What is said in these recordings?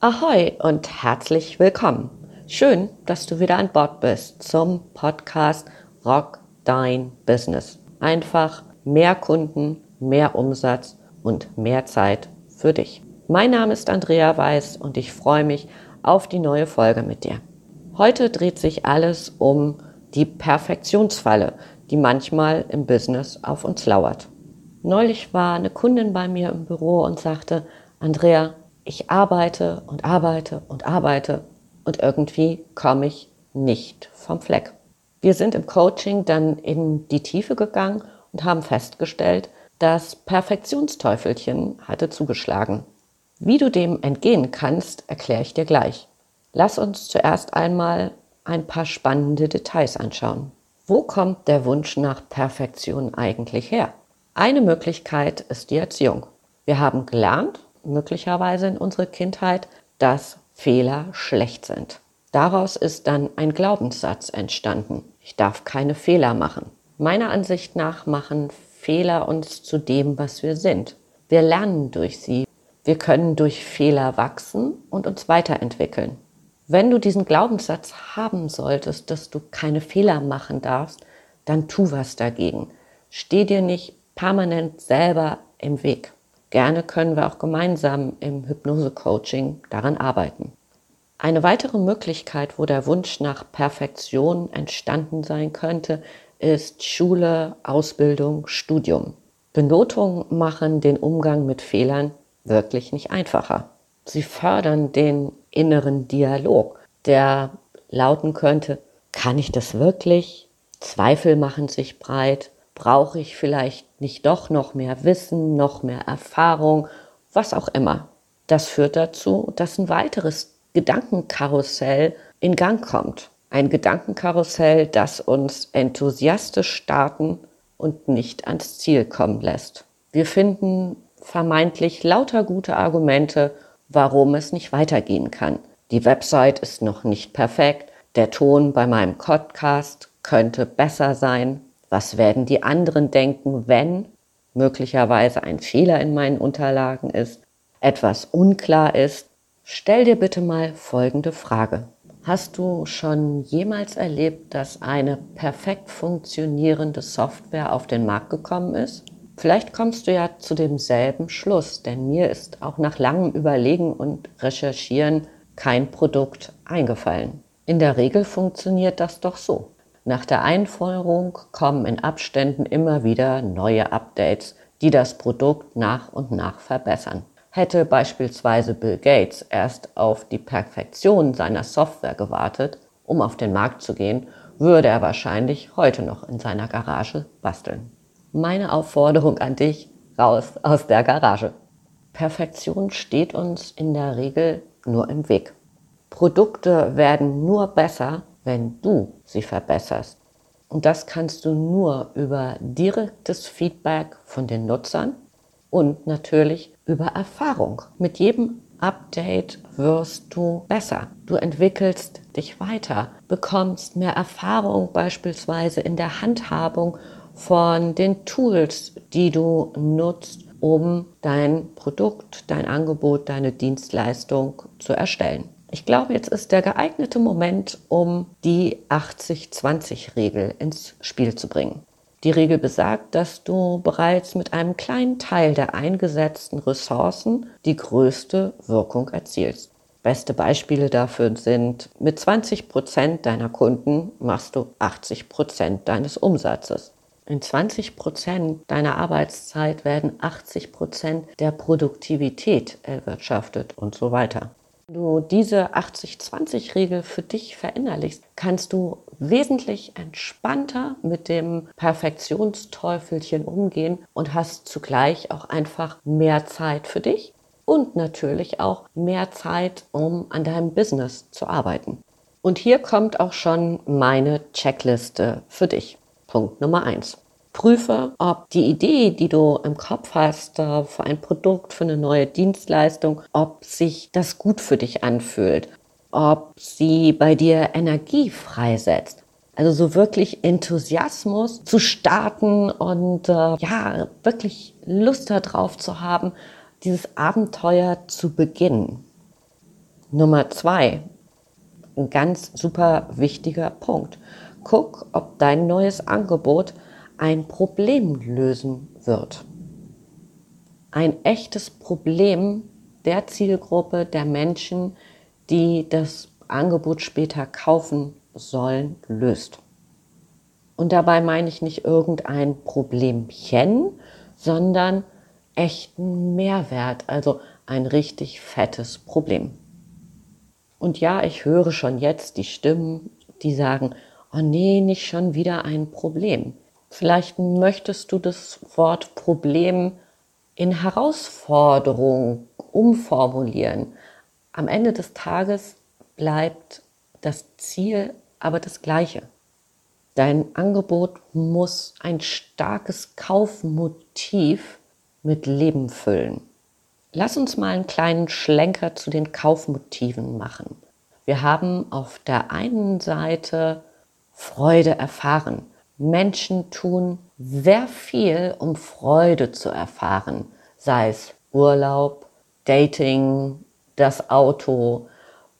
Ahoi und herzlich willkommen. Schön, dass du wieder an Bord bist zum Podcast Rock Dein Business. Einfach mehr Kunden, mehr Umsatz und mehr Zeit für dich. Mein Name ist Andrea Weiß und ich freue mich auf die neue Folge mit dir. Heute dreht sich alles um die Perfektionsfalle, die manchmal im Business auf uns lauert. Neulich war eine Kundin bei mir im Büro und sagte, Andrea, ich arbeite und arbeite und arbeite und irgendwie komme ich nicht vom Fleck. Wir sind im Coaching dann in die Tiefe gegangen und haben festgestellt, das Perfektionsteufelchen hatte zugeschlagen. Wie du dem entgehen kannst, erkläre ich dir gleich. Lass uns zuerst einmal ein paar spannende Details anschauen. Wo kommt der Wunsch nach Perfektion eigentlich her? Eine Möglichkeit ist die Erziehung. Wir haben gelernt, möglicherweise in unserer Kindheit, dass Fehler schlecht sind. Daraus ist dann ein Glaubenssatz entstanden. Ich darf keine Fehler machen. Meiner Ansicht nach machen Fehler uns zu dem, was wir sind. Wir lernen durch sie. Wir können durch Fehler wachsen und uns weiterentwickeln. Wenn du diesen Glaubenssatz haben solltest, dass du keine Fehler machen darfst, dann tu was dagegen. Steh dir nicht permanent selber im Weg. Gerne können wir auch gemeinsam im Hypnose-Coaching daran arbeiten. Eine weitere Möglichkeit, wo der Wunsch nach Perfektion entstanden sein könnte, ist Schule, Ausbildung, Studium. Benotungen machen den Umgang mit Fehlern wirklich nicht einfacher. Sie fördern den inneren Dialog, der lauten könnte, kann ich das wirklich? Zweifel machen sich breit. Brauche ich vielleicht nicht doch noch mehr Wissen, noch mehr Erfahrung, was auch immer. Das führt dazu, dass ein weiteres Gedankenkarussell in Gang kommt. Ein Gedankenkarussell, das uns enthusiastisch starten und nicht ans Ziel kommen lässt. Wir finden vermeintlich lauter gute Argumente, warum es nicht weitergehen kann. Die Website ist noch nicht perfekt, der Ton bei meinem Podcast könnte besser sein. Was werden die anderen denken, wenn möglicherweise ein Fehler in meinen Unterlagen ist, etwas unklar ist? Stell dir bitte mal folgende Frage. Hast du schon jemals erlebt, dass eine perfekt funktionierende Software auf den Markt gekommen ist? Vielleicht kommst du ja zu demselben Schluss, denn mir ist auch nach langem Überlegen und Recherchieren kein Produkt eingefallen. In der Regel funktioniert das doch so. Nach der Einführung kommen in Abständen immer wieder neue Updates, die das Produkt nach und nach verbessern. Hätte beispielsweise Bill Gates erst auf die Perfektion seiner Software gewartet, um auf den Markt zu gehen, würde er wahrscheinlich heute noch in seiner Garage basteln. Meine Aufforderung an dich, raus aus der Garage. Perfektion steht uns in der Regel nur im Weg. Produkte werden nur besser, wenn du sie verbesserst. Und das kannst du nur über direktes Feedback von den Nutzern und natürlich über Erfahrung. Mit jedem Update wirst du besser. Du entwickelst dich weiter, bekommst mehr Erfahrung beispielsweise in der Handhabung von den Tools, die du nutzt, um dein Produkt, dein Angebot, deine Dienstleistung zu erstellen. Ich glaube, jetzt ist der geeignete Moment, um die 80-20-Regel ins Spiel zu bringen. Die Regel besagt, dass du bereits mit einem kleinen Teil der eingesetzten Ressourcen die größte Wirkung erzielst. Beste Beispiele dafür sind, mit 20 Prozent deiner Kunden machst du 80 Prozent deines Umsatzes. In 20 Prozent deiner Arbeitszeit werden 80 Prozent der Produktivität erwirtschaftet und so weiter. Wenn du diese 80-20-Regel für dich verinnerlichst, kannst du wesentlich entspannter mit dem Perfektionsteufelchen umgehen und hast zugleich auch einfach mehr Zeit für dich und natürlich auch mehr Zeit, um an deinem Business zu arbeiten. Und hier kommt auch schon meine Checkliste für dich. Punkt Nummer eins. Prüfe, ob die Idee, die du im Kopf hast äh, für ein Produkt, für eine neue Dienstleistung, ob sich das gut für dich anfühlt, ob sie bei dir Energie freisetzt. Also so wirklich Enthusiasmus zu starten und äh, ja, wirklich Lust darauf zu haben, dieses Abenteuer zu beginnen. Nummer zwei, ein ganz super wichtiger Punkt. Guck, ob dein neues Angebot ein Problem lösen wird. Ein echtes Problem der Zielgruppe der Menschen, die das Angebot später kaufen sollen, löst. Und dabei meine ich nicht irgendein Problemchen, sondern echten Mehrwert, also ein richtig fettes Problem. Und ja, ich höre schon jetzt die Stimmen, die sagen, oh nee, nicht schon wieder ein Problem. Vielleicht möchtest du das Wort Problem in Herausforderung umformulieren. Am Ende des Tages bleibt das Ziel aber das gleiche. Dein Angebot muss ein starkes Kaufmotiv mit Leben füllen. Lass uns mal einen kleinen Schlenker zu den Kaufmotiven machen. Wir haben auf der einen Seite Freude erfahren. Menschen tun sehr viel, um Freude zu erfahren, sei es Urlaub, Dating, das Auto,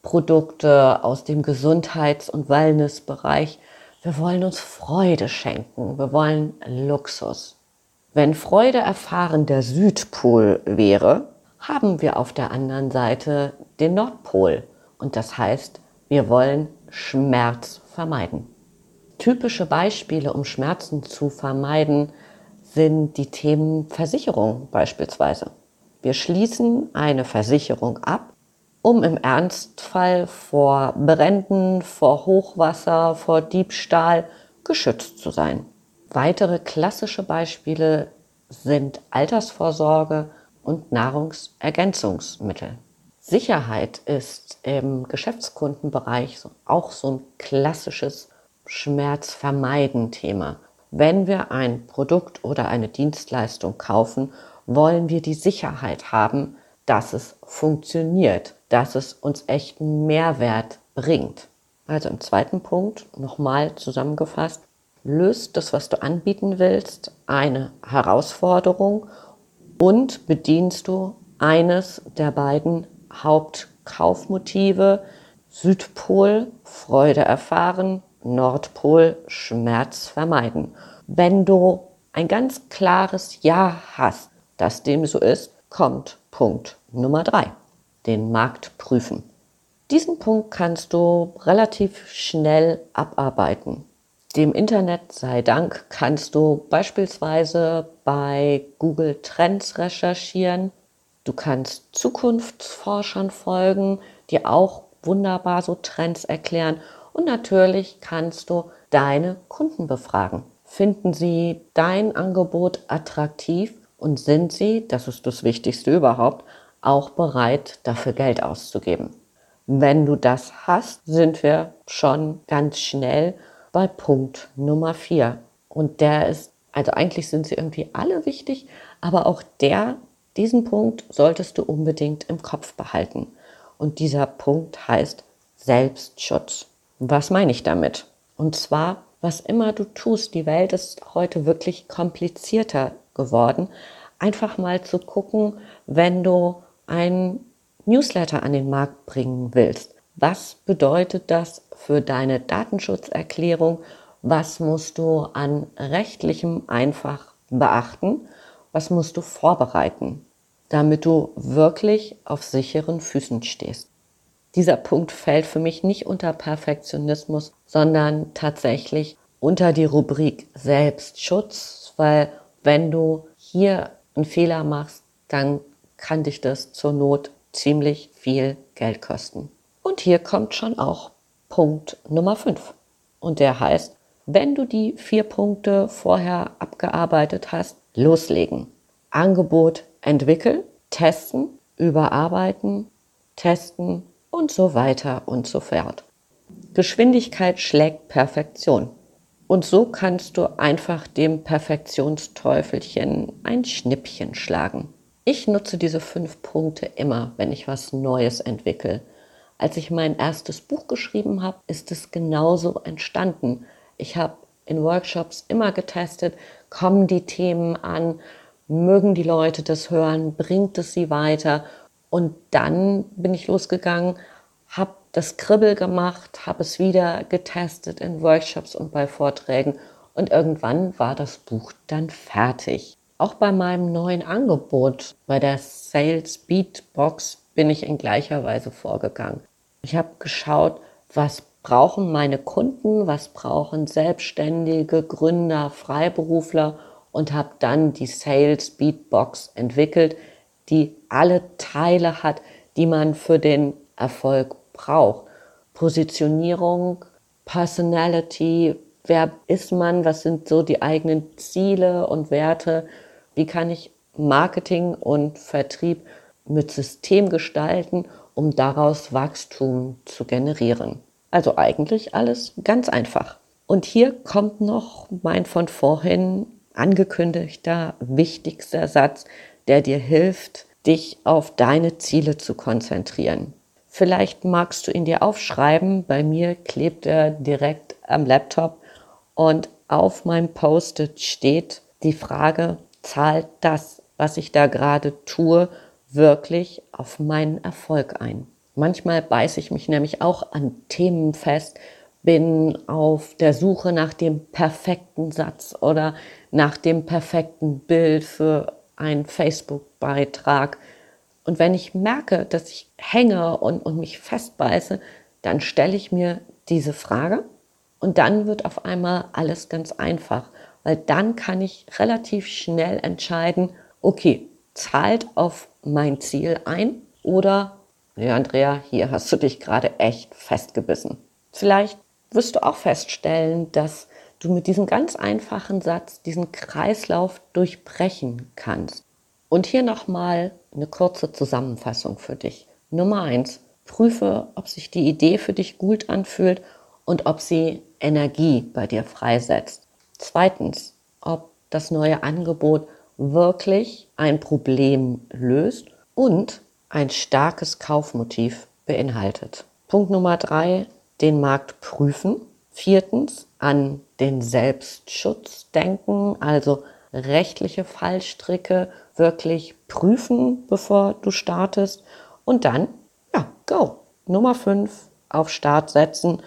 Produkte aus dem Gesundheits- und Wellnessbereich. Wir wollen uns Freude schenken, wir wollen Luxus. Wenn Freude erfahren der Südpol wäre, haben wir auf der anderen Seite den Nordpol. Und das heißt, wir wollen Schmerz vermeiden. Typische Beispiele, um Schmerzen zu vermeiden, sind die Themen Versicherung beispielsweise. Wir schließen eine Versicherung ab, um im Ernstfall vor Bränden, vor Hochwasser, vor Diebstahl geschützt zu sein. Weitere klassische Beispiele sind Altersvorsorge und Nahrungsergänzungsmittel. Sicherheit ist im Geschäftskundenbereich auch so ein klassisches Schmerzvermeiden-Thema. Wenn wir ein Produkt oder eine Dienstleistung kaufen, wollen wir die Sicherheit haben, dass es funktioniert, dass es uns echten Mehrwert bringt. Also im zweiten Punkt nochmal zusammengefasst, löst das, was du anbieten willst, eine Herausforderung und bedienst du eines der beiden Hauptkaufmotive, Südpol, Freude erfahren, Nordpol Schmerz vermeiden. Wenn du ein ganz klares Ja hast, dass dem so ist, kommt Punkt Nummer drei: Den Markt prüfen. Diesen Punkt kannst du relativ schnell abarbeiten. Dem Internet sei Dank kannst du beispielsweise bei Google Trends recherchieren. Du kannst Zukunftsforschern folgen, die auch wunderbar so Trends erklären und natürlich kannst du deine Kunden befragen. Finden sie dein Angebot attraktiv und sind sie, das ist das Wichtigste überhaupt, auch bereit, dafür Geld auszugeben. Wenn du das hast, sind wir schon ganz schnell bei Punkt Nummer vier. Und der ist, also eigentlich sind sie irgendwie alle wichtig, aber auch der, diesen Punkt solltest du unbedingt im Kopf behalten. Und dieser Punkt heißt Selbstschutz. Was meine ich damit? Und zwar, was immer du tust, die Welt ist heute wirklich komplizierter geworden. Einfach mal zu gucken, wenn du einen Newsletter an den Markt bringen willst. Was bedeutet das für deine Datenschutzerklärung? Was musst du an rechtlichem einfach beachten? Was musst du vorbereiten, damit du wirklich auf sicheren Füßen stehst? Dieser Punkt fällt für mich nicht unter Perfektionismus, sondern tatsächlich unter die Rubrik Selbstschutz, weil wenn du hier einen Fehler machst, dann kann dich das zur Not ziemlich viel Geld kosten. Und hier kommt schon auch Punkt Nummer 5. Und der heißt, wenn du die vier Punkte vorher abgearbeitet hast, loslegen. Angebot entwickeln, testen, überarbeiten, testen, und so weiter und so fort. Geschwindigkeit schlägt Perfektion. Und so kannst du einfach dem Perfektionsteufelchen ein Schnippchen schlagen. Ich nutze diese fünf Punkte immer, wenn ich was Neues entwickle. Als ich mein erstes Buch geschrieben habe, ist es genauso entstanden. Ich habe in Workshops immer getestet, kommen die Themen an, mögen die Leute das hören, bringt es sie weiter. Und dann bin ich losgegangen, habe das Kribbel gemacht, habe es wieder getestet in Workshops und bei Vorträgen und irgendwann war das Buch dann fertig. Auch bei meinem neuen Angebot, bei der Sales Beatbox, bin ich in gleicher Weise vorgegangen. Ich habe geschaut, was brauchen meine Kunden, was brauchen Selbstständige, Gründer, Freiberufler und habe dann die Sales Beatbox entwickelt, die alle Teile hat, die man für den Erfolg braucht. Positionierung, Personality, wer ist man, was sind so die eigenen Ziele und Werte, wie kann ich Marketing und Vertrieb mit System gestalten, um daraus Wachstum zu generieren. Also eigentlich alles ganz einfach. Und hier kommt noch mein von vorhin angekündigter wichtigster Satz, der dir hilft, dich auf deine Ziele zu konzentrieren. Vielleicht magst du ihn dir aufschreiben. Bei mir klebt er direkt am Laptop und auf meinem Post-it steht die Frage, zahlt das, was ich da gerade tue, wirklich auf meinen Erfolg ein? Manchmal beiße ich mich nämlich auch an Themen fest, bin auf der Suche nach dem perfekten Satz oder nach dem perfekten Bild für einen Facebook-Beitrag. Und wenn ich merke, dass ich hänge und, und mich festbeiße, dann stelle ich mir diese Frage und dann wird auf einmal alles ganz einfach, weil dann kann ich relativ schnell entscheiden, okay, zahlt auf mein Ziel ein oder, ja Andrea, hier hast du dich gerade echt festgebissen. Vielleicht wirst du auch feststellen, dass du mit diesem ganz einfachen Satz diesen Kreislauf durchbrechen kannst. Und hier nochmal eine kurze Zusammenfassung für dich. Nummer eins, prüfe, ob sich die Idee für dich gut anfühlt und ob sie Energie bei dir freisetzt. Zweitens, ob das neue Angebot wirklich ein Problem löst und ein starkes Kaufmotiv beinhaltet. Punkt Nummer drei, den Markt prüfen. Viertens, an den Selbstschutz denken, also rechtliche Fallstricke wirklich prüfen, bevor du startest. Und dann, ja, go. Nummer fünf, auf Start setzen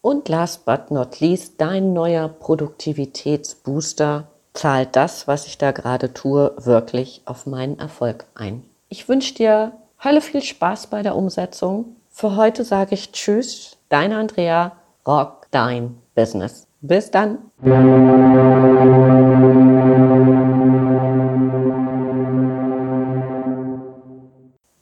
und last but not least, dein neuer Produktivitätsbooster zahlt das, was ich da gerade tue, wirklich auf meinen Erfolg ein. Ich wünsche dir Hölle viel Spaß bei der Umsetzung. Für heute sage ich Tschüss, deine Andrea, rock dein Business. Bis dann.